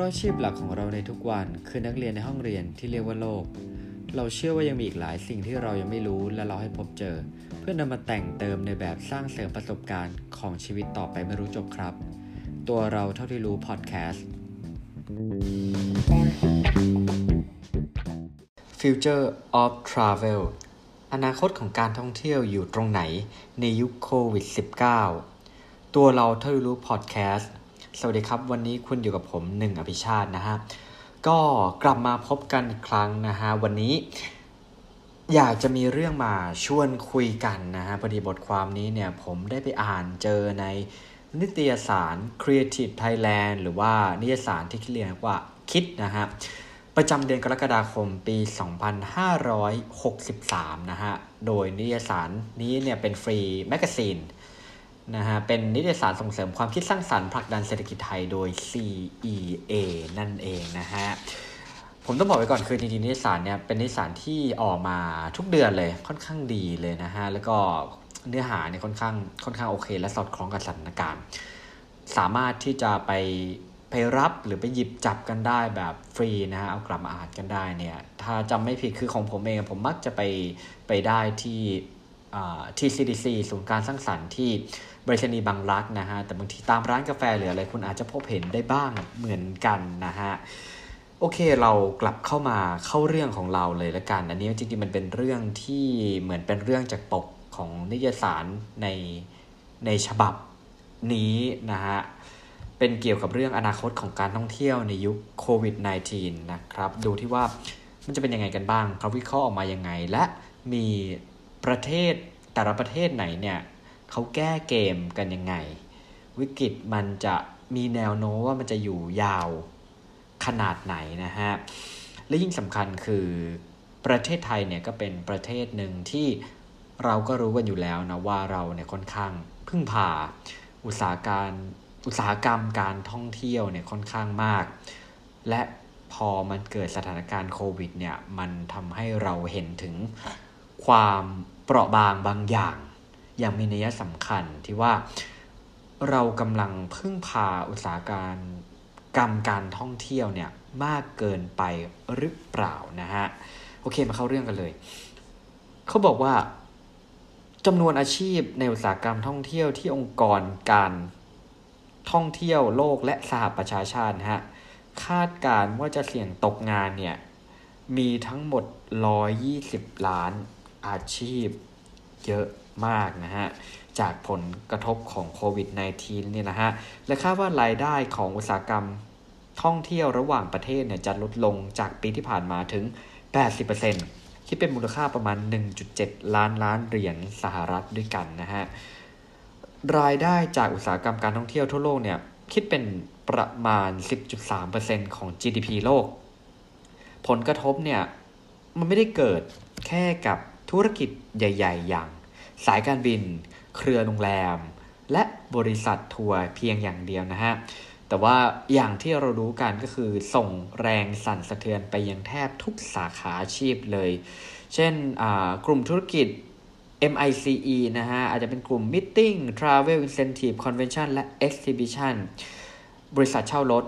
ราะอาชีพหลักของเราในทุกวันคือนักเรียนในห้องเรียนที่เรียกว่าโลก เราเชื่อว่ายังมีอีกหลายสิ่งที่เรายังไม่รู้และเราให้พบเจอ เพื่อนำมาแต่งเติมในแบบสร้างเสริมประสบการณ์ของชีวิตต่อไปไม่รู้จบครับ ตัวเราเท่าที่รู้พอดแคสต์ Future of Travel อนาคตของการท่องเที่ยวอยู่ตรงไหนในยุคโควิด -19 ตัวเราเท่าที่รู้พอดแคสต์ สวัสดีครับ วันนี้คุณอยู่กับผมหนึ่งอภิชาตินะฮะก็กลับมาพบกันอีกครั้งนะฮะวันนี้ อยากจะมีเรื่องมาชวนคุยกันนะฮะพอดีบทความนี้เนี่ยผมได้ไปอ่านเจอในนิตยสาร Creative Thailand หรือว่านิตยสารที่เรียกว่าคิดนะฮะประจำเดือนกรกฎาคมปี 2563 นะฮะ โดยนิตยสารนี้เนี่ยเป็น free magazine นะฮะเป็นนิตยสารส่งเสริมความคิดสร้างสรรค์ผลักดันเศรษฐกิจไทยโดย CEA นั่นเองนะฮะผมต้องบอกไว้ก่อนคือจริงๆนิตยสารเนี่ยเป็นนิตยสารที่ออกมาทุกเดือนเลยค่อนข้างดีเลยนะฮะแล้วก็เนื้อหาเนี่ยค่อนข้างค่อนข้างโอเค และสอดคล้องกับสถานการณ์ สามารถที่จะไปไปรับหรือไปหยิบจับกันได้แบบฟรีนะฮะเอากลับมาอ่านกันได้เนี่ยถ้าจำไม่ผิดคือของผมเองผมมักจะไปไปได้ที่ที่ CDC ศูนย์การสร้างสรรค์ที่ บริษัทบางรักนะฮะ แต่บางทีตามร้านกาแฟหรืออะไรคุณอาจจะพบเห็นได้บ้างเหมือนกันนะฮะ โอเคเรากลับเข้ามาเข้าเรื่องของเราเลยละกัน อันนี้จริงๆมันเป็นเรื่องที่เหมือนเป็นเรื่องจากปกของนิยสารในในฉบับนี้นะฮะ เป็นเกี่ยวกับเรื่องอนาคตของการท่องเที่ยวในยุคโควิด -19 นะครับ ดูที่ว่ามันจะเป็นยังไงกันบ้างเขาวิเคราะห์ออกมายังไง และมีประเทศแต่ละประเทศไหนเนี่ย เขาแก้เกมกันยังไง วิกฤตมันจะมีแนวโน้มว่ามันจะอยู่ยาวขนาดไหนนะฮะ และยิ่งสำคัญคือประเทศไทยเนี่ยก็เป็นประเทศหนึ่งที่เราก็รู้กันอยู่แล้วนะว่าเราเนี่ยค่อนข้างพึ่งพาอุตสาหการอุตสาหกรรมการท่องเที่ยวเนี่ยค่อนข้างมาก และพอมันเกิดสถานการณ์โควิดเนี่ยมันทำให้เราเห็นถึงความเปราะบางบางอย่าง อย่างมีนัยสำคัญที่ว่าเรากำลังพึ่งพาอุตสาหการกรรมการท่องเที่ยวเนี่ยมากเกินไปหรือเปล่านะฮะโอเคมาเข้าเรื่องกันเลย เขาบอกว่าจำนวนอาชีพในอุตสาหกรรมท่องเที่ยวที่องค์กรการท่องเที่ยวโลกและสหประชาชาติฮะคาดการว่าจะเสี่ยงตกงานเนี่ยมีทั้งหมด 120 ล้านอาชีพเยอะ มากนะฮะจากผลกระทบของโควิด -19 เนี่ยนะฮะและคาดว่ารายได้ของอุตสาหกรรมท่องเที่ยวระหว่างประเทศเนี่ยจะลดลงจากปีที่ผ่านมาถึง 80%คิดเป็นมูลค่าประมาณ 1.7 ล้านล้านเหรียญสหรัฐด้วยกันนะฮะรายได้จากอุตสาหกรรมการท่องเที่ยวทั่วโลกเนี่ยคิดเป็นประมาณ 10.3%ของ GDP โลก ผลกระทบเนี่ยมันไม่ได้เกิดแค่กับธุรกิจใหญ่ ๆ อย่าง สายการบิน เครือโรงแรม และบริษัททัวร์เพียงอย่างเดียวนะฮะ แต่ว่าอย่างที่เรารู้กันก็คือส่งแรงสั่นสะเทือนไปยังแทบทุกสาขาอาชีพเลย เช่นกลุ่มธุรกิจ MICE นะฮะ อาจจะเป็นกลุ่ม Meeting Travel Incentive Convention และ Exhibition บริษัทเช่ารถ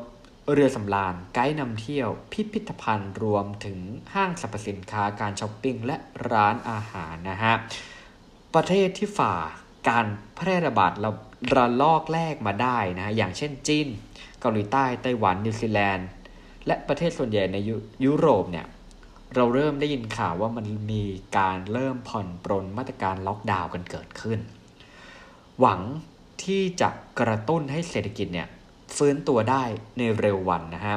เรือสำราญ ไกด์นำเที่ยว พิพิธภัณฑ์รวมถึงห้างสรรพสินค้าการช้อปปิ้ง และร้านอาหารนะฮะ ประเทศที่ฝ่าการแพร่ระบาดระระลอกแรกมาได้นะฮะอย่างเช่นจีนเกาหลีใต้ไต้หวันนิวซีแลนด์ และประเทศส่วนใหญ่ในยยุโรปเนี่ยเราเริ่มได้ยินข่าวว่ามันมีการเริ่มผ่อนปรนมาตรการล็อกดาวน์กันเกิดขึ้น หวังที่จะกระตุ้นให้เศรษฐกิจเนี่ยฟื้นตัวได้ในเร็ววันนะฮะ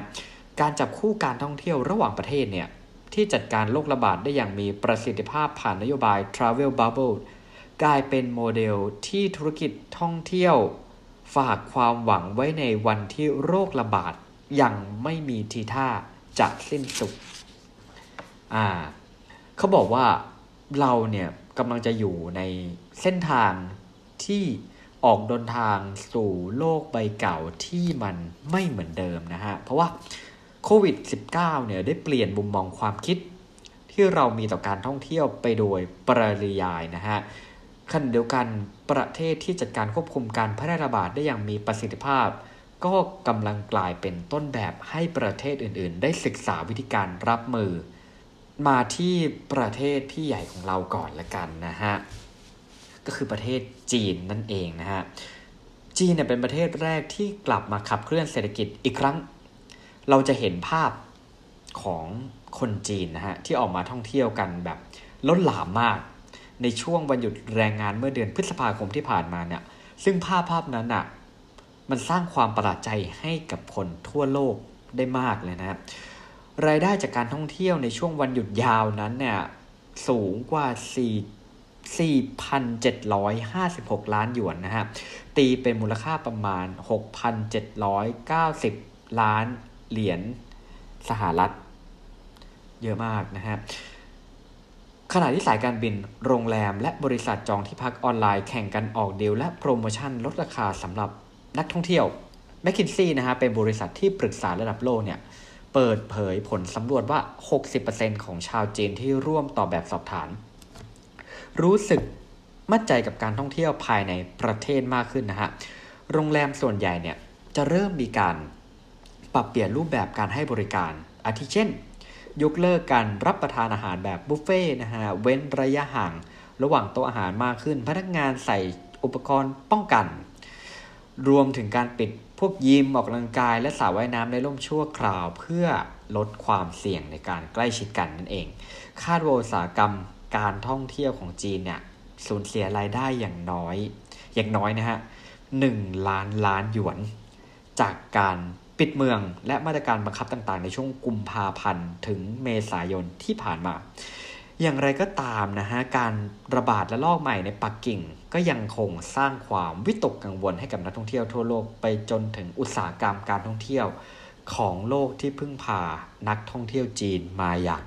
การจับคู่การท่องเที่ยวระหว่างประเทศเนี่ยที่จัดการโรคระบาดได้อย่างมีประสิทธิภาพผ่านนโยบาย Travel Bubble กลายเป็นโมเดลที่ธุรกิจท่องเที่ยว ฝากความหวังไว้ในวันที่โรคระบาดยังไม่มีทีท่าจะสิ้นสุดอ่าเขาบอกว่าเราเนี่ยกำลังจะอยู่ในเส้นทางที่ออกเดินทางสู่โลกใบเก่าที่มันไม่เหมือนเดิมนะฮะ เพราะว่าโควิด -19 เนี่ยได้เปลี่ยนมุมมองความคิด ที่เรามีต่อการท่องเที่ยวไปโดยปริยายนะฮะ ขณะเดียวกันประเทศที่จัดการควบคุมการแพร่ระบาดได้อย่างมีประสิทธิภาพ ก็กำลังกลายเป็นต้นแบบให้ประเทศอื่น ๆ ได้ศึกษาวิธีการรับมือ มาที่ประเทศพี่ใหญ่ของเราก่อนละกันนะฮะก็คือประเทศจีนนั่นเองนะฮะจีนเนี่ยเป็นประเทศแรกที่กลับมาขับเคลื่อนเศรษฐกิจอีกครั้ง เราจะเห็นภาพของคนจีนนะฮะที่ออกมาท่องเที่ยวกันแบบล้นหลามมาก ในช่วงวันหยุดแรงงานเมื่อเดือนพฤษภาคมที่ผ่านมาเนี่ย ซึ่งภาพภาพนั้นอะมันสร้างความประหลาดใจให้กับคนทั่วโลกได้มากเลยนะครับรายได้จากการท่องเที่ยวในช่วงวันหยุดยาวนั้นเนี่ยสูงกว่า4 4,756 ล้านหยวนนะฮะ ตีเป็นมูลค่าประมาณ 6,790 ล้านเหรียญสหรัฐ เยอะมากนะฮะ ขณะที่สายการบิน โรงแรม และบริษัทจองที่พักออนไลน์แข่งกันออกเดลและโปรโมชั่นลดราคาสำหรับนักท่องเที่ยวแมคคินซี่นะฮะเป็นบริษัทที่ปรึกษาระดับโลกเนี่ยเปิดเผยผลสำรวจว่า 60%ของชาวจีนที่ร่วมต่อแบบสอบถาม รู้สึกมั่นใจกับการท่องเที่ยวภายในประเทศมากขึ้นนะฮะ โรงแรมส่วนใหญ่เนี่ยจะเริ่มมีการปรับเปลี่ยนรูปแบบการให้บริการ อาทิเช่น ยกเลิกการรับประทานอาหารแบบบุฟเฟ่นะฮะเว้นระยะห่างระหว่างโต๊ะอาหารมากขึ้น พนักงานใส่อุปกรณ์ป้องกัน รวมถึงการปิดพวกยิมออกกำลังกาย และสระว่ายน้ำในร่มชั่วคราวเพื่อลดความเสี่ยงในการใกล้ชิดกันนั่นเอง คาดว่าอุตสาหกรรมการท่องเที่ยวของจีนเนี่ยสูญเสียรายได้อย่างน้อย อย่างน้อยนะฮะหนึ่งล้านล้านหยวน จากการ ปิดเมืองและมาตรการบังคับต่างๆ ในช่วงกุมภาพันธ์ถึงเมษายนที่ผ่านมา อย่างไรก็ตามนะฮะ การระบาดและลอกใหม่ในปักกิ่ง ก็ยังคงสร้างความวิตกกังวลให้กับนักท่องเที่ยวทั่วโลกไปจนถึงอุตสาหกรรมการท่องเที่ยวของโลกที่พึ่งพานักท่องเที่ยวจีนมาอย่าง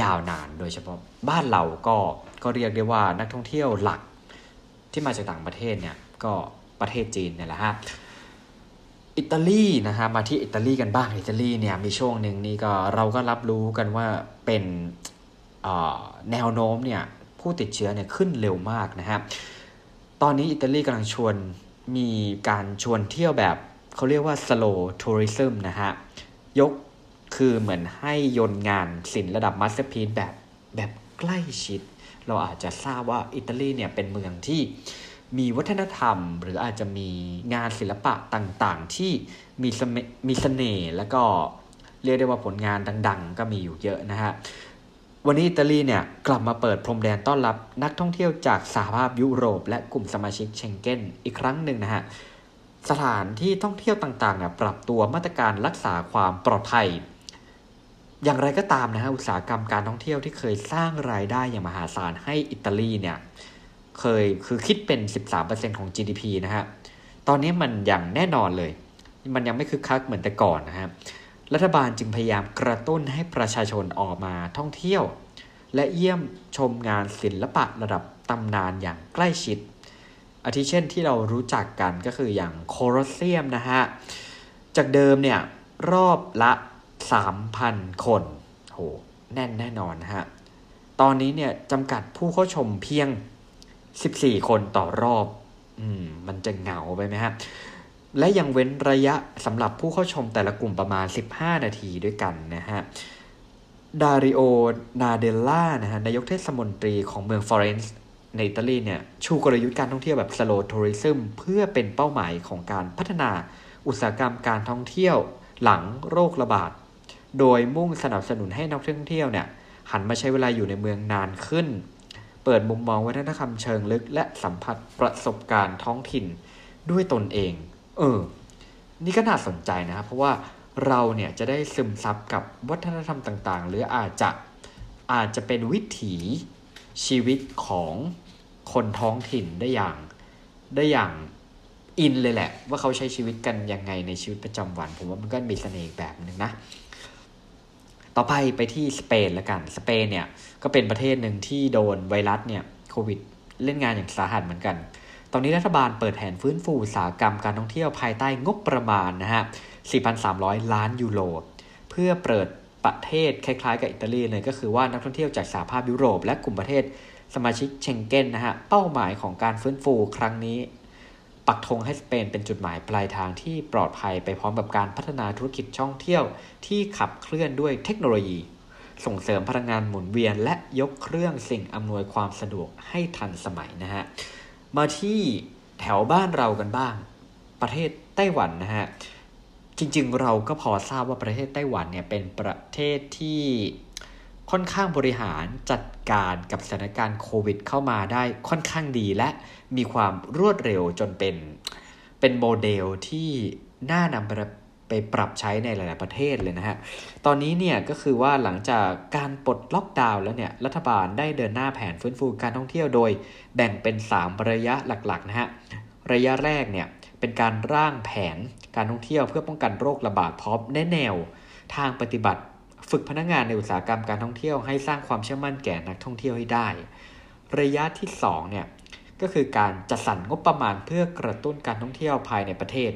ยาวนานโดยเฉพาะบ้านเราก็ก็เรียกได้ว่านักท่องเที่ยวหลักที่มาจากต่างประเทศเนี่ยก็ประเทศจีนเนี่ยแหละฮะ อิตาลีนะฮะมาที่อิตาลีกันบ้างอิตาลีเนี่ยมีช่วงหนึ่งนี่ก็เราก็รับรู้กันว่าเป็นแนวโน้มเนี่ยผู้ติดเชื้อเนี่ยขึ้นเร็วมากนะฮะตอนนี้อิตาลีกำลังชวนมีการชวนเที่ยวแบบเขาเรียกว่า slow tourism นะฮะยกคือเหมือนให้ยลงานศิลป์ระดับ masterpiece แบบแบบใกล้ชิด เราอาจจะทราบว่าอิตาลีเนี่ยเป็นเมืองที่ มีวัฒนธรรม หรืออาจจะมีงานศิลปะต่างๆ ที่มีมีเสน่ห์แล้วก็เรียกได้ว่าผลงานดัง ๆ ก็มีอยู่เยอะนะฮะวันนี้อิตาลีเนี่ยกลับมาเปิดพรมแดนต้อนรับนักท่องเที่ยวจากสหภาพยุโรป และกลุ่มสมาชิกเชงเก้นอีกครั้งหนึ่งนะฮะสถานที่ท่องเที่ยวต่างๆเนี่ยปรับตัวมาตรการรักษาความปลอดภัย อย่างไรก็ตามนะฮะอุตสาหกรรมการท่องเที่ยวที่เคยสร้างรายได้อย่างมหาศาลให้อิตาลีเนี่ย เคยคือคิดเป็น 13%ของ GDP นะฮะ ตอนนี้มันอย่างแน่นอนเลย มันยังไม่คึกคักเหมือนแต่ก่อนนะฮะ รัฐบาลจึงพยายามกระตุ้นให้ประชาชนออกมาท่องเที่ยว และเยี่ยมชมงานศิลปะระดับตำนานอย่างใกล้ชิด อาทิเช่นที่เรารู้จักกันก็คืออย่างโคลอสเซียมนะฮะ จากเดิมเนี่ยรอบละ 3,000 คน โห แน่นแน่นอนนะฮะ ตอนนี้เนี่ยจำกัดผู้เข้าชมเพียง 14 คนต่อรอบ อืม มันจะเหงาไปไหมฮะ และยังเว้นระยะสำหรับผู้เข้าชมแต่ละกลุ่มประมาณ 15 นาทีด้วยกันนะฮะดาริโอ นาเดลล่า นะฮะ นายกเทศมนตรีของเมืองฟลอเรนซ์ในอิตาลีเนี่ย ชูกลยุทธ์การท่องเที่ยวแบบ slow tourism เพื่อเป็นเป้าหมายของการพัฒนาอุตสาหกรรมการท่องเที่ยวหลังโรคระบาด โดยมุ่งสนับสนุนให้นักท่องเที่ยวเนี่ย หันมาใช้เวลาอยู่ในเมืองนานขึ้น เปิดมุมมองวัฒนธรรมเชิงลึก และสัมผัสประสบการณ์ท้องถิ่นด้วยตนเอง เออ นี่ก็น่าสนใจนะครับ เพราะว่าเราเนี่ยจะได้ซึมซับกับวัฒนธรรมต่าง ๆ หรืออาจจะอาจจะเป็นวิถีชีวิตของคนท้องถิ่นได้อย่างได้อย่างอินเลยแหละ ว่าเขาใช้ชีวิตกันยังไงในชีวิตประจำวัน ผมว่ามันก็มีเสน่ห์แบบนึงนะ ต่อไปไปที่สเปนแล้วกัน สเปนเนี่ยก็เป็นประเทศหนึ่งที่โดนไวรัสเนี่ยโควิดเล่นงานอย่างสาหัสเหมือนกัน ตอนนี้รัฐบาลเปิดแผนฟื้นฟูอุตสาหกรรมการท่องเที่ยวภายใต้งบประมาณนะฮะ 4,300 ล้านยูโร เพื่อเปิดประเทศคล้ายๆกับอิตาลีเลยก็คือว่านักท่องเที่ยวจากสหภาพยุโรป และกลุ่มประเทศสมาชิกเชงเก้นนะฮะ เป้าหมายของการฟื้นฟูครั้งนี้ ปักธงให้สเปนเป็นจุดหมายปลายทางที่ปลอดภัยไปพร้อมกับการพัฒนาธุรกิจท่องเที่ยว ที่ขับเคลื่อนด้วยเทคโนโลยี ส่งเสริมพลังงานหมุนเวียน และยกเครื่องสิ่งอำนวยความสะดวกให้ทันสมัยนะฮะมาที่แถวบ้านเรากันบ้าง ประเทศไต้หวันนะฮะจริงๆ เราก็พอทราบว่าประเทศไต้หวันเนี่ยเป็นประเทศที่ ค่อนข้างบริหารจัดการกับสถานการณ์โควิด เข้ามาได้ค่อนข้างดีและมีความรวดเร็วจนเป็นเป็นโมเดลที่น่านำไปไปปรับใช้ในหลาย ๆ ประเทศเลยนะฮะ ตอนนี้เนี่ยก็คือว่าหลังจากการปลดล็อกดาวน์แล้วเนี่ย รัฐบาลได้เดินหน้าแผนฟื้นฟูการท่องเที่ยวโดยแบ่งเป็น 3 ระยะหลัก ๆ นะฮะ ระยะแรกเนี่ยเป็นการร่างแผนการท่องเที่ยวเพื่อป้องกันโรคระบาดพร้อมแนแนว ทางปฏิบัติ ฝึกพนักงงานในอุตสาหกรรมการท่องเที่ยวให้สร้างความเชื่อมั่นแก่นักท่องเที่ยวให้ได้ ระยะที่2เนี่ยก็คือการจัดสรรงบประมาณเพื่อกระตุ้นการท่องเที่ยวภายในประเทศ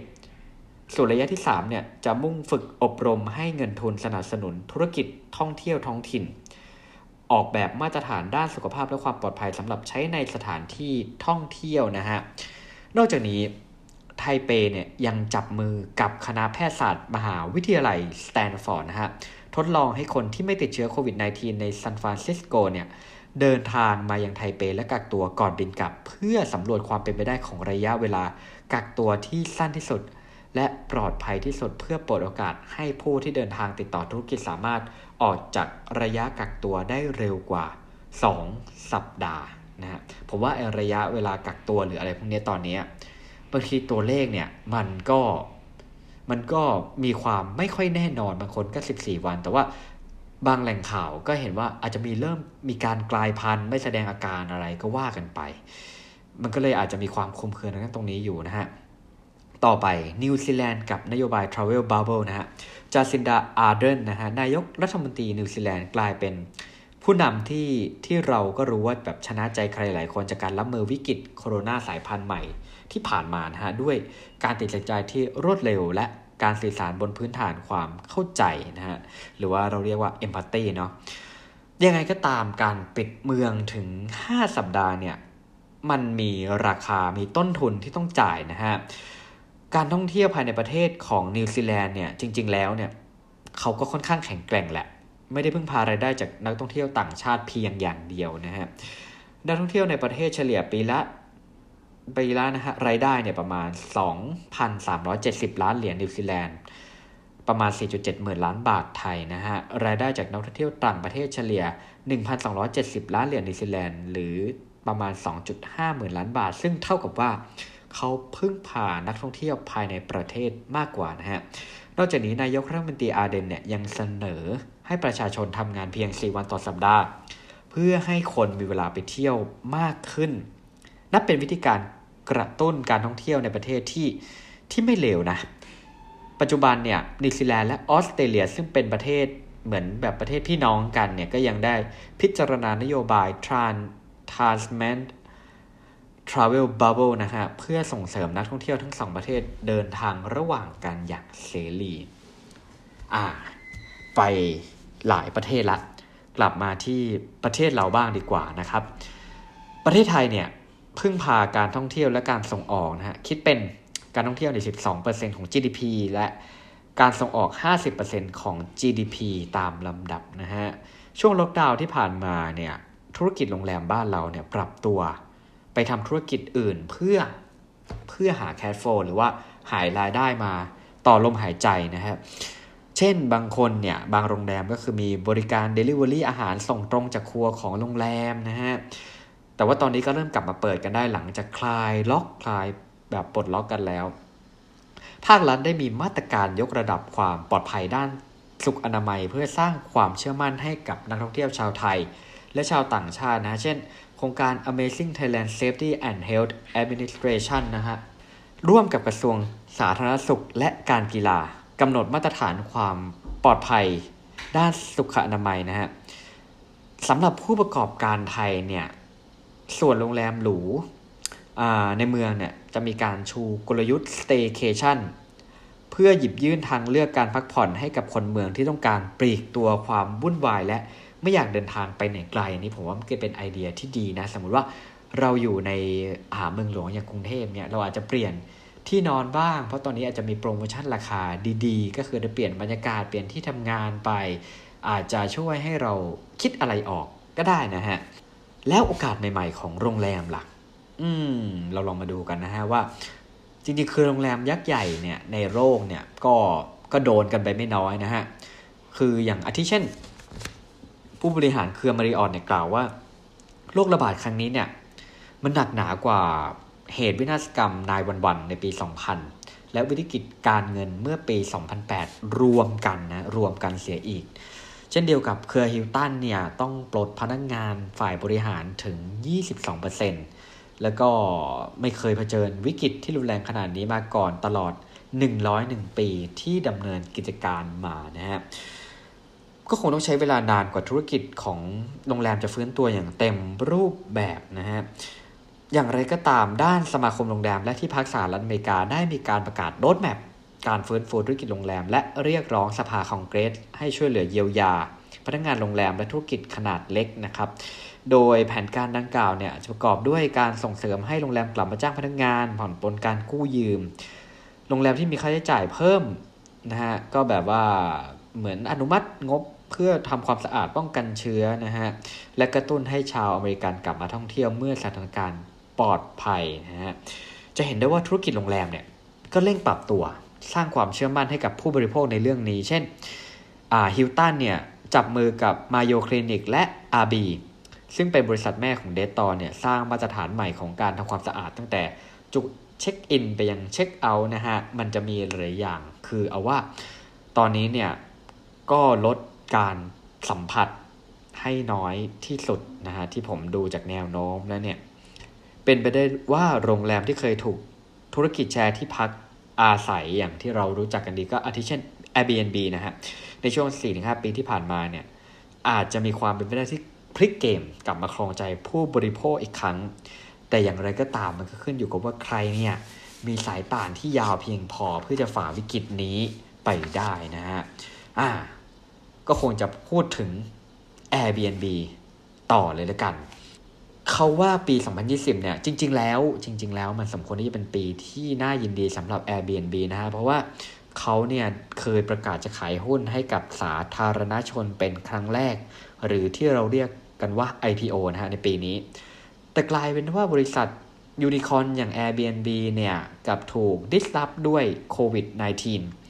ส่วนระยะที่3เนี่ยจะมุ่งฝึกอบรมให้เงินทุนสนับสนุนธุรกิจท่องเที่ยวท้องถิ่น ออกแบบมาตรฐานด้านสุขภาพและความปลอดภัยสำหรับใช้ในสถานที่ท่องเที่ยวนะฮะ นอกจากนี้ไทเปเนี่ยยังจับมือกับคณะแพทยศาสตร์ มหาวิทยาลัยสแตนฟอร์ดนะฮะ ทดลองให้คนที่ไม่ติดเชื้อโควิด -19 ในซานฟรานซิสโกเนี่ยเดินทางมายังไทเปและกักตัวก่อนบินกลับ เพื่อสำรวจความเป็นไปได้ของระยะเวลากักตัวที่สั้นที่สุด และปลอดภัยที่สุดเพื่อเปิดโอกาสให้ผู้ที่เดินทางติดต่อธุรกิจสามารถออกจากระยะกักตัวได้เร็วกว่า 2 สัปดาห์นะฮะผมว่าระยะเวลากักตัวหรืออะไรพวกนี้ตอนนี้บางทีตัวเลขเนี่ยมันก็ มันก็มีความไม่ค่อยแน่นอนบางคนก็ 14 วัน แต่ว่าบางแหล่งข่าวก็เห็นว่าอาจจะมีเริ่มมีการกลายพันธุ์ไม่แสดงอาการอะไรก็ว่ากันไป มันก็เลยอาจจะมีความคลุมเครือในตรงนี้อยู่นะฮะ ต่อไปนิวซีแลนด์กับนโยบาย Travel Bubble นะฮะจาซินดาอาร์เดนนะฮะนายกรัฐมนตรีนิวซีแลนด์กลายเป็นผู้นำที่ที่เราก็รู้ว่าแบบชนะใจใครหลายคนจากการรับมือวิกฤตโคโรนาสายพันธุ์ใหม่ ที่ผ่านมานะฮะด้วยการตัดใจที่รวดเร็วและการสื่อสารบนพื้นฐานความเข้าใจนะฮะหรือว่าเราเรียกว่า empathy เนาะยังไงก็ตามการปิดเมืองถึง 5 สัปดาห์เนี่ยมันมีราคามีต้นทุนที่ต้องจ่ายนะฮะการท่องเที่ยวภายในประเทศของนิวซีแลนด์เนี่ยจริง ๆ แล้วเนี่ยเขาก็ค่อนข้างแข็งแกร่งแหละ ไม่ได้พึ่งพารายได้จากนักท่องเที่ยวต่างชาติเพียงอย่างเดียวนะฮะนักท่องเที่ยวในประเทศเฉลี่ยปีละ ปีละนะฮะรายได้เนี่ยประมาณ 2,370 ล้านเหรียญนิวซีแลนด์ประมาณ 4.7 หมื่นล้านบาทไทยนะฮะ รายได้จากนักท่องเที่ยวต่างประเทศเฉลี่ย 1,270 ล้านเหรียญนิวซีแลนด์ หรือประมาณ 2.5 หมื่นล้านบาท ซึ่งเท่ากับว่าเขาพึ่งพานักท่องเที่ยวภายในประเทศมากกว่านะฮะ นอกจากนี้นายกรัฐมนตรีอาเดนเนี่ยยังเสนอให้ประชาชนทำงานเพียง 4 วันต่อสัปดาห์ เพื่อให้คนมีเวลาไปเที่ยวมากขึ้น นับเป็นวิธีการกระตุ้นการท่องเที่ยวในประเทศที่ที่ไม่เลวนะ ปัจจุบันเนี่ยนิวซีแลนด์และออสเตรเลียซึ่งเป็นประเทศเหมือนแบบประเทศพี่น้องกันเนี่ยก็ยังได้พิจารณานโยบาย Trans Tasman Travel Bubble นะฮะเพื่อส่งเสริมนักท่องเที่ยวทั้งสองประเทศเดินทางระหว่างกันอย่างเสรีอ่าไปหลายประเทศละ กลับมาที่ประเทศเราบ้างดีกว่านะครับ ประเทศไทยเนี่ย พึ่งพาการท่องเที่ยวและการส่งออกนะฮะคิดเป็นการท่องเที่ยวใน 12%ของ GDP และการส่งออก 50%ของ GDP ตามลำดับนะฮะช่วงล็อกดาวน์ที่ผ่านมาเนี่ยธุรกิจโรงแรมบ้านเราเนี่ยปรับตัว ไปทำธุรกิจอื่นเพื่อเพื่อหาแคชโฟหรือว่าหายรายได้มาต่อลมหายใจนะครับ เช่นบางคนเนี่ยบางโรงแรมก็คือมีบริการ Delivery อาหารส่งตรงจากครัวของโรงแรมนะฮะ แต่ว่าตอนนี้ก็เริ่มกลับมาเปิดกันได้หลังจากคลายล็อกคลายแบบปลดล็อกกันแล้ว ภาครัฐได้มีมาตรการยกระดับความปลอดภัยด้านสุขอนามัยเพื่อสร้างความเชื่อมั่นให้กับนักท่องเที่ยวชาวไทย และชาวต่างชาตินะเช่น โครงการ Amazing Thailand Safety and Health Administration นะฮะร่วมกับกระทรวงสาธารณสุขและการกีฬากำหนดมาตรฐานความปลอดภัยด้านสุขอนามัยนะฮะสำหรับผู้ประกอบการไทยเนี่ย ส่วนโรงแรมหรูในเมืองเนี่ยจะมีการชูกลยุทธ์ staycation เพื่อหยิบยื่นทางเลือกการพักผ่อนให้กับคนเมืองที่ต้องการปลีกตัวความวุ่นวาย และไม่อยากเดินทางไปไหนไกลนนี้ผมว่ามันก็เป็นไอเดียที่ดีนะสมมติว่าเราอยู่ในหาเมืองหลวงอย่างกรุงเทพเนี่ยเราอาจจะเปลี่ยนที่นอนบ้าง เพราะตอนนี้อาจจะมีโปรโมชั่นราคาดีๆ ก็คือจะเปลี่ยนบรรยากาศเปลี่ยนที่ทำงานไป อาจจะช่วยให้เราคิดอะไรออกก็ได้นะฮะ แล้วโอกาสใหม่ ๆ ของโรงแรมล่ะ อืม เราลองมาดูกันนะฮะว่า จริงๆ คือโรงแรมยักษ์ใหญ่เนี่ยในโลกเนี่ยก็ก็โดนกันไปไม่น้อยนะฮะ คืออย่างอาทิเช่น ผู้บริหารเครือมาริออนเนี่ยกล่าวว่าโรคระบาดครั้งนี้เนี่ย มันหนักหนากว่าเหตุวินาศกรรมนายวันๆในปี 2000 และวิกฤตการเงินเมื่อปี 2008 รวมกันนะ รวมกันเสียอีก เช่นเดียวกับเครือฮิลตันเนี่ยต้องปลดพนักงงานฝ่ายบริหารถึง 22%แล้วก็ไม่เคยเผชิญวิกฤตที่รุนแรงขนาดนี้มาก่อนตลอด 101 ปีที่ดำเนินกิจการมานะฮะก็คงต้องใช้เวลานานกว่าธุรกิจของโรงแรมจะฟื้นตัวอย่างเต็มรูปแบบนะฮะอย่างไรก็ตามด้านสมาคมโรงแรมและที่พักสหรัฐอเมริกาได้มีการประกาศโรดแมพ การฟื้นฟูธุรกิจโรงแรม และเรียกร้องสภาคองเกรส ให้ช่วยเหลือเยียวยา พนักงานโรงแรมและธุรกิจขนาดเล็กนะครับ โดยแผนการดังกล่าวเนี่ยประกอบด้วยการส่งเสริมให้โรงแรมกลับมาจ้างพนักงาน ผ่อนปลนการกู้ยืม โรงแรมที่มีค่าใช้จ่ายเพิ่มนะฮะก็แบบว่าเหมือนอนุมัติงบเพื่อทำความสะอาดป้องกันเชื้อนะฮะและกระตุ้นให้ชาวอเมริกันกลับมาท่องเที่ยวเมื่อสถานการณ์ปลอดภัยนะฮะจะเห็นได้ว่าธุรกิจโรงแรมเนี่ยก็เร่งปรับตัว สร้างความเชื่อมั่นให้กับผู้บริโภคในเรื่องนี้ เช่นฮิลตันเนี่ยจับมือกับมาโยคลินิกและ RB ซึ่งเป็นบริษัทแม่ของ Dettol เนี่ยสร้างมาตรฐานใหม่ของการทำความสะอาดตั้งแต่จุดเช็คอินไปยังเช็คเอาท์นะฮะ มันจะมีหลายอย่างคือเอาว่าตอนนี้เนี่ยก็ลดการสัมผัสให้น้อยที่สุดนะฮะ ที่ผมดูจากแนวโน้มแล้วเนี่ย เป็นไปได้ว่าโรงแรมที่เคยถูกธุรกิจแชร์ที่พัก อาศัยอย่างที่เรารู้จักกันดีก็อาทิเช่น Airbnb นะฮะ ในช่วง 4-5 ปีที่ผ่านมาเนี่ย อาจจะมีความเป็นไปได้ที่พลิกเกมกลับมาครองใจผู้บริโภคอีกครั้ง แต่อย่างไรก็ตามมันก็ขึ้นอยู่กับว่าใครเนี่ยมีสายป่านที่ยาวเพียงพอเพื่อจะฝ่าวิกฤตนี้ไปได้นะฮะ อ่า ก็คงจะพูดถึง Airbnb ต่อเลยละกัน เขาว่าปี 2020 เนี่ย จริง ๆ แล้ว จริง ๆ แล้วมันสมควรที่จะเป็นปีที่น่ายินดีสำหรับ Airbnb นะฮะ เพราะว่าเขาเนี่ยเคยประกาศจะขายหุ้นให้กับสาธารณชนเป็นครั้งแรก หรือที่เราเรียกกันว่า IPO นะฮะ ในปีนี้ แต่กลายเป็นว่าบริษัทยูนิคอนอย่าง Airbnb เนี่ยกับถูกดิสลอฟด้วยโควิด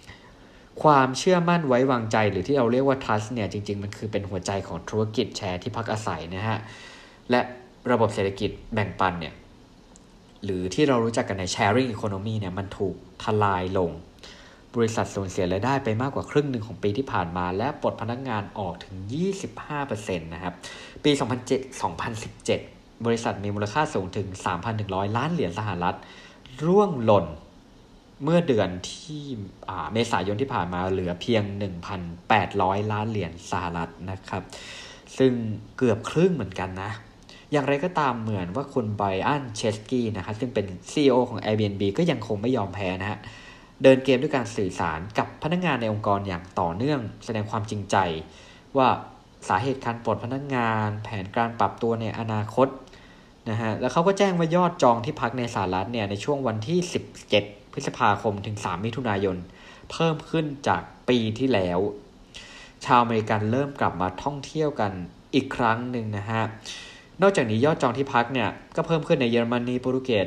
-19 ความเชื่อมั่นไว้วางใจหรือที่เราเรียกว่า trust เนี่ยจริง ๆ มันคือเป็นหัวใจของธุรกิจแชร์ที่พักอาศัยนะฮะ และ ระบบเศรษฐกิจแบ่งปันเนี่ยหรือที่เรารู้จักกันใน sharing economy เนี่ยมันถูกทลายลง บริษัทสูญเสียรายได้ไปมากกว่าครึ่งหนึ่งของปีที่ผ่านมา และปลดพนักงานออกถึง 25%นะครับปี 2007บริษัทมีมูลค่าสูงถึง 3,100 ล้านเหรียญสหรัฐ ร่วงหล่นเมื่อเดือนที่เมษายนที่ผ่านมาเหลือเพียง 1,800 ล้านเหรียญสหรัฐนะครับ ซึ่งเกือบครึ่งเหมือนกันนะ อย่างไรก็ตามเหมือนว่าคุณไบอันเชสกี้นะครับซึ่งเป็น CEO ของ Airbnb ก็ยังคงไม่ยอมแพ้นะฮะเดินเกมด้วยการสื่อสารกับพนักงงานในองค์กรอย่างต่อเนื่อง แสดงความจริงใจ ว่าสาเหตุการปลดพนักงาน แผนการปรับตัวในอนาคตนะฮะแล้วเขาก็แจ้งว่ายอดจองที่พักในสหรัฐเนี่ยในช่วงวันที่ 17 พฤษภาคมถึง 3 มิถุนายน เพิ่มขึ้นจากปีที่แล้ว ชาวอเมริกันเริ่มกลับมาท่องเที่ยวกันอีกครั้งหนึ่งนะฮะ นอกจากนี้ยอดจองที่พักเนี่ยก็เพิ่มขึ้นในเยอรมนีโปรตุเกส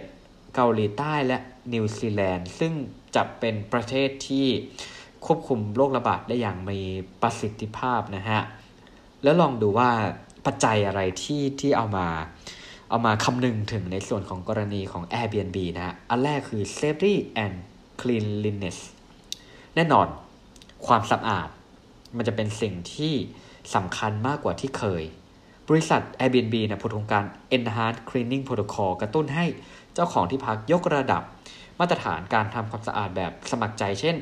เกาหลีใต้และนิวซีแลนด์ซึ่งจะเป็นประเทศที่ควบคุมโรคระบาดได้อย่างมีประสิทธิภาพนะฮะ แล้วลองดูว่าปัจจัยอะไรที่ที่เอามา เอามาคำนึงถึงในส่วนของกรณีของ Airbnb นะฮะอันแรกคือ safety and cleanliness แน่นอนความสะอาด มันจะเป็นสิ่งที่สำคัญมากกว่าที่เคย บริษัท Airbnb นะพูดงการ Enhanced Cleaning Protocol กระตุ้นให้เจ้าของที่พักยกระดับ มาตรฐานการทำความสะอาดแบบสมัครใจ เช่น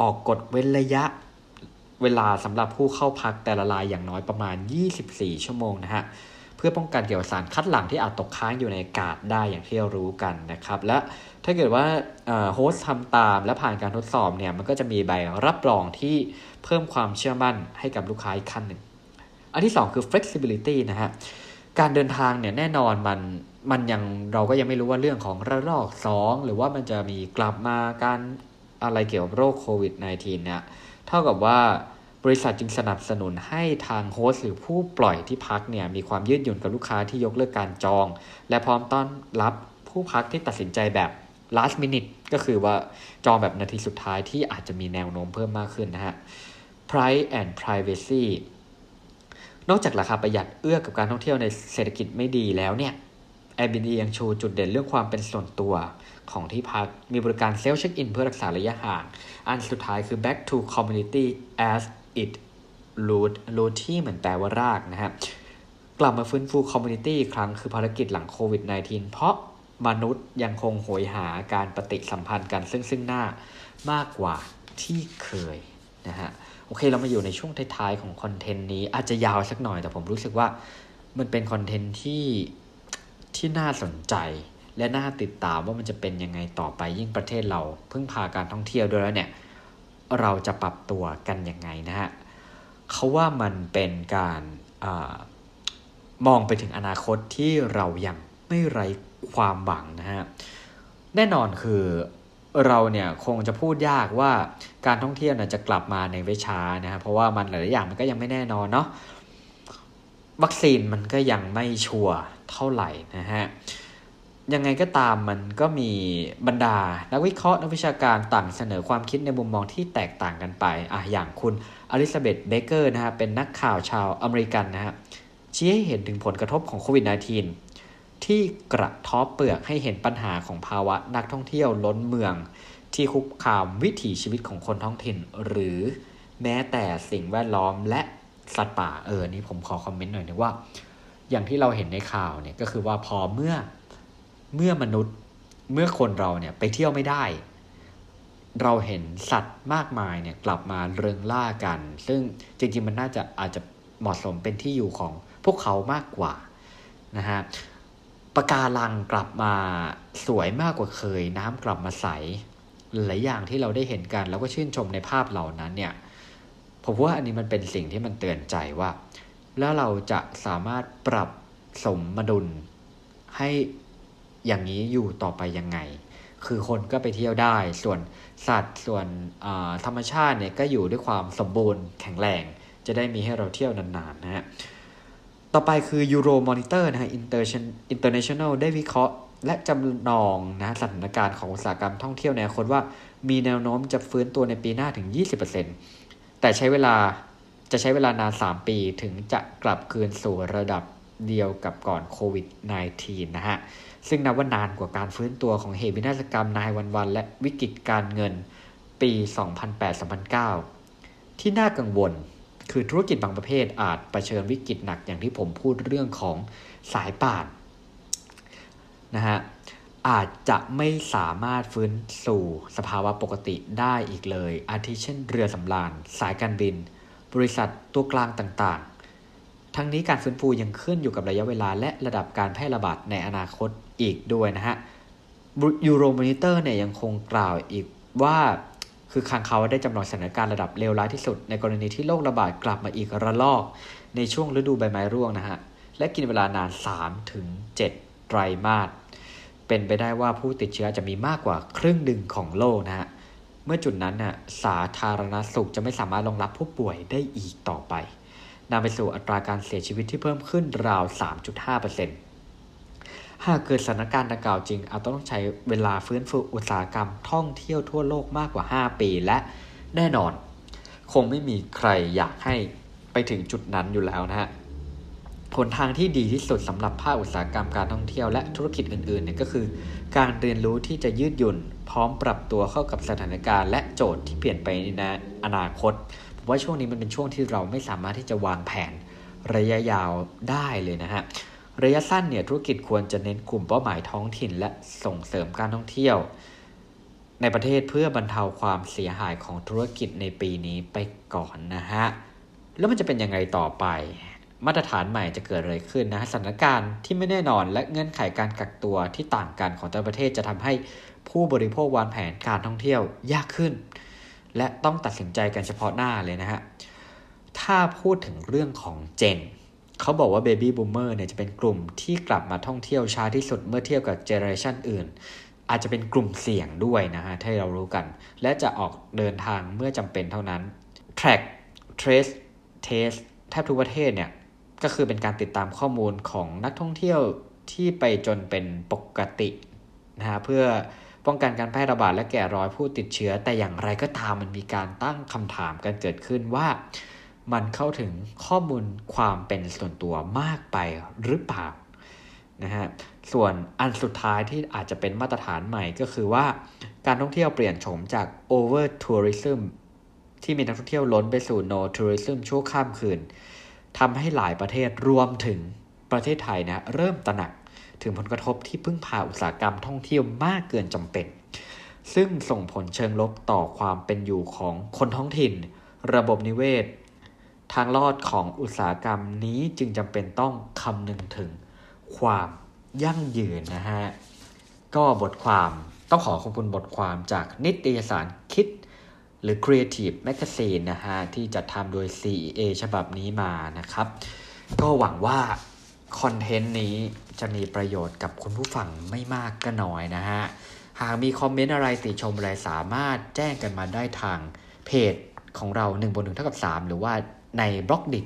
ออกกฎเว้นระยะเวลาสำหรับผู้เข้าพักแต่ละรายอย่างน้อยประมาณ 24 ชั่วโมงนะฮะ เพื่อป้องกันเกี่ยวกับสารคัดหลั่งที่อาจตกค้างอยู่ในอากาศได้อย่างที่เรารู้กันนะครับ และถ้าเกิดว่าโฮสต์ทำตามและผ่านการทดสอบเนี่ย มันก็จะมีใบรับรองที่เพิ่มความเชื่อมั่นให้กับลูกค้าอีกขั้นหนึ่ง อันที่ 2 คือ flexibility นะฮะการเดินทางเนี่ยแน่นอนมันมันยังเราก็ยังไม่รู้ว่าเรื่องของระลอกสองหรือว่ามันจะมีกลับมาการอะไรเกี่ยวกับโรคโควิด -19 เนี่ยเท่ากับว่าบริษัทจึงสนับสนุนให้ทางโฮสต์หรือผู้ปล่อยที่พักเนี่ยมีความยืดหยุ่นกับลูกค้าที่ยกเลิกการจอง และพร้อมต้อนรับผู้พักที่ตัดสินใจแบบ last minute ก็คือว่าจองแบบนาทีสุดท้ายที่อาจจะมีแนวโน้มเพิ่มมากขึ้นนะฮะ price and privacy นอกจากราคาประหยัดเอื้อกับการท่องเที่ยวในเศรษฐกิจไม่ดีแล้วเนี่ย Airbnb ยังชูจุดเด่นเรื่องความเป็นส่วนตัวของที่พัก มีบริการ self check-in เพื่อรักษาระยะห่าง อันสุดท้ายคือ back to community as its root root ที่เหมือนแปลว่ารากนะฮะ กลับมาฟื้นฟู community อีกครั้งคือภารกิจหลังโควิด -19 เพราะมนุษย์ยังคงโหยหาการปฏิสัมพันธ์กันซึ่งซึ่งหน้ามากกว่าที่เคยนะฮะ โอเคเรามาอยู่ในช่วงท้ายๆของคอนเทนต์นี้อาจจะยาวสักหน่อยแต่ผมรู้สึกว่ามันเป็นคอนเทนต์ที่ที่น่าสนใจ และน่าติดตามว่ามันจะเป็นยังไงต่อไปยิ่งประเทศเราเพิ่งพาการท่องเที่ยวด้วยแล้วเนี่ยเราจะปรับตัวกันยังไงนะฮะเขาว่ามันเป็นการอมองไปถึงอนาคตที่เรายังไม่ไร้ความหวังนะฮะแน่นอนคือ เราเนี่ยคงจะพูดยากว่าการท่องเที่ยวเนี่ยจะกลับมาในเวชานะฮะเพราะว่ามันหลายอย่างมันก็ยังไม่แน่นอนเนาะวัคซีนมันก็ยังไม่ชัวร์เท่าไหร่นะฮะยังไงก็ตามมันก็มีบรรดา นักวิเคราะห์นักวิชาการต่างเสนอความคิดในมุมมองที่แตกต่างกันไปอะอย่างคุณอลิซาเบธเบเกอร์นะฮะเป็นนักข่าวชาวอเมริกันนะฮะชี้ให้เห็นถึงผลกระทบของโควิด -19 ที่กระทบเปลือกให้เห็นปัญหาของภาวะนักท่องเที่ยวล้นเมือง ที่คุกคามวิถีชีวิตของคนท้องถิ่น หรือแม้แต่สิ่งแวดล้อมและสัตว์ป่าเออนี่ผมขอคอมเมนต์หน่อยนึงว่า อย่างที่เราเห็นในข่าวเนี่ยก็คือว่าพอเมื่อเมื่อมนุษย์เมื่อคนเราเนี่ยไปเที่ยวไม่ได้ เราเห็นสัตว์มากมายเนี่ยกลับมาเริงล่ากัน ซึ่งจริงๆมันน่าจะอาจจะเหมาะสมเป็นที่อยู่ของพวกเขามากกว่านะฮะ ปะการังกลับมาสวยมากกว่าเคย น้ำกลับมาใส หลายอย่างที่เราได้เห็นกัน แล้วก็ชื่นชมในภาพเหล่านั้นเนี่ยผมว่าอันนี้มันเป็นสิ่งที่มันเตือนใจว่า แล้วเราจะสามารถปรับสมดุลให้อย่างนี้อยู่ต่อไปยังไง คือคนก็ไปเที่ยวได้ ส่วนสัตว์ส่วนธรรมชาติเนี่ยก็อยู่ด้วยความสมบูรณ์แข็งแรง จะได้มีให้เราเที่ยวนานๆนะฮะ ต่อไปคือ Euro Monitor นะฮะ International ได้วิเคราะห์ และจำลองนะสถานการณ์ของอุตสาหกรรมท่องเที่ยวในอนาคตว่า มีแนวโน้มจะฟื้นตัวในปีหน้าถึง 20%แต่ใช้เวลาจะใช้เวลานาน 3 ปีถึงจะกลับคืนสู่ระดับเดียวกับก่อนโควิด -19 นะฮะ ซึ่งนับว่านานกว่าการฟื้นตัวของเหตุวินาศกรรมนายวันวันและวิกฤตการเงินปี 2008-2009 ที่น่ากังวล คือธุรกิจบางประเภทอาจประชิญวิกฤตหนักอย่างที่ผมพูดเรื่องของสายป่านนะฮะอาจจะไม่สามารถฟื้นสู่สภาวะปกติได้อีกเลย อาทิเช่นเรือสำราญ สายการบิน บริษัทตัวกลางต่างๆ ทั้งนี้การฟื้นฟูยังขึ้นอยู่กับระยะเวลาและระดับการแพร่ระบาดในอนาคตอีกด้วยนะฮะยูโรมอนิเตอร์เนี่ยยังคงกล่าวอีกว่า คือคางเขาได้จำลองสถานการณ์ระดับเลวร้ายที่สุด ในกรณีที่โรคระบาดกลับมาอีกระลอก ในช่วงฤดูใบไม้ร่วงนะฮะ และกินเวลานาน 3 ถึง 7 ไตรมาส เป็นไปได้ว่าผู้ติดเชื้อจะมีมากกว่าครึ่งหนึ่งของโลกนะฮะ เมื่อจุดนั้นน่ะสาธารณสุขจะไม่สามารถรองรับผู้ป่วยได้อีกต่อไปนำไปสู่อัตราการเสียชีวิตที่เพิ่มขึ้นราว 3.5% หากเกิดสถานการณ์ดังกล่าวจริง อาจต้องใช้เวลาฟื้นฟูอุตสาหกรรมท่องเที่ยวทั่วโลกมากกว่า 5 ปีและแน่นอน คงไม่มีใครอยากให้ไปถึงจุดนั้นอยู่แล้วนะฮะผลทางที่ดีที่สุดสำหรับภาคอุตสาหกรรมการท่องเที่ยวและธุรกิจอื่นๆเนี่ยก็คือ การเรียนรู้ที่จะยืดหยุ่น พร้อมปรับตัวเข้ากับสถานการณ์และโจทย์ที่เปลี่ยนไปในอนาคตผมว่าช่วงนี้มันเป็นช่วงที่เราไม่สามารถที่จะวางแผนระยะยาวได้เลยนะฮะ ระยะสั้นเนี่ยธุรกิจควรจะเน้นกลุ่มเป้าหมายท้องถิ่น และส่งเสริมการท่องเที่ยว ในประเทศเพื่อบรรเทาความเสียหายของธุรกิจในปีนี้ไปก่อนนะฮะแล้วมันจะเป็นยังไงต่อไป มาตรฐานใหม่จะเกิดอะไรขึ้นนะสถานการณ์ที่ไม่แน่นอนและเงื่อนไขการกักตัวที่ต่างกันของแต่ละประเทศจะทำให้ผู้บริโภควางแผนการท่องเที่ยวยากขึ้น และต้องตัดสินใจกันเฉพาะหน้าเลยนะฮะถ้าพูดถึงเรื่องของเจน เขาบอกว่า Baby Boomer เนี่ยจะเป็นกลุ่มที่กลับมาท่องเที่ยวช้าที่สุดเมื่อเทียบกับเจเนอเรชันอื่น อาจจะเป็นกลุ่มเสี่ยงด้วยนะฮะที่เรารู้กัน และจะออกเดินทางเมื่อจำเป็นเท่านั้น Track Trace Test แทบทุกประเทศเนี่ยก็คือเป็นการติดตามข้อมูลของนักท่องเที่ยวที่ไปจนเป็นปกตินะฮะเพื่อป้องกันการแพร่ระบาดและแก่รอยผู้ติดเชื้อ แต่อย่างไรก็ตามมันมีการตั้งคำถามกันเกิดขึ้นว่า มันเข้าถึงข้อมูลความเป็นส่วนตัวมากไปหรือเปล่านะฮะส่วนอันสุดท้ายที่อาจจะเป็นมาตรฐานใหม่ก็คือว่าการท่องเที่ยวเปลี่ยนโฉมจาก over tourism ที่มีนักท่องเที่ยวล้นไปสู่ no tourism ชั่วข้ามคืนทำให้หลายประเทศรวมถึงประเทศไทยนะเริ่มตระหนักถึงผลกระทบที่พึ่งพาอุตสาหกรรมท่องเที่ยวมากเกินจำเป็น ซึ่งส่งผลเชิงลบต่อความเป็นอยู่ของคนท้องถิ่น ระบบนิเวศ ทางรอดของอุตสาหกรรมนี้จึงจำเป็นต้องคำนึงถึงความยั่งยืนนะฮะ ก็บทความต้องขอขอบคุณบทความจากนิตยสารคิด หรือ Creative Magazine นะฮะ ที่จัดทำโดย CEA ฉบับนี้มานะครับ ก็หวังว่าคอนเทนต์นี้จะมีประโยชน์กับคุณผู้ฟังไม่มากก็น้อยนะฮะ หากมีคอมเมนต์อะไรติชมอะไรสามารถแจ้งกันมาได้ทางเพจของเรา1บน1เท่ากับ3 หรือว่า ในบล็อกดิ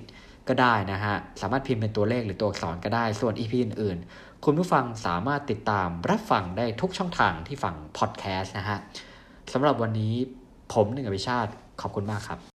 ก็ได้นะฮะ สามารถพิมพ์เป็นตัวเลขหรือตัวอักษรก็ได้ ส่วน EP อื่นๆ คุณผู้ฟังสามารถติดตามรับฟังได้ทุกช่องทางที่ฟังพอดแคสต์นะฮะสำหรับวันนี้ผมหนึ่งอภิชาติขอบคุณมากครับ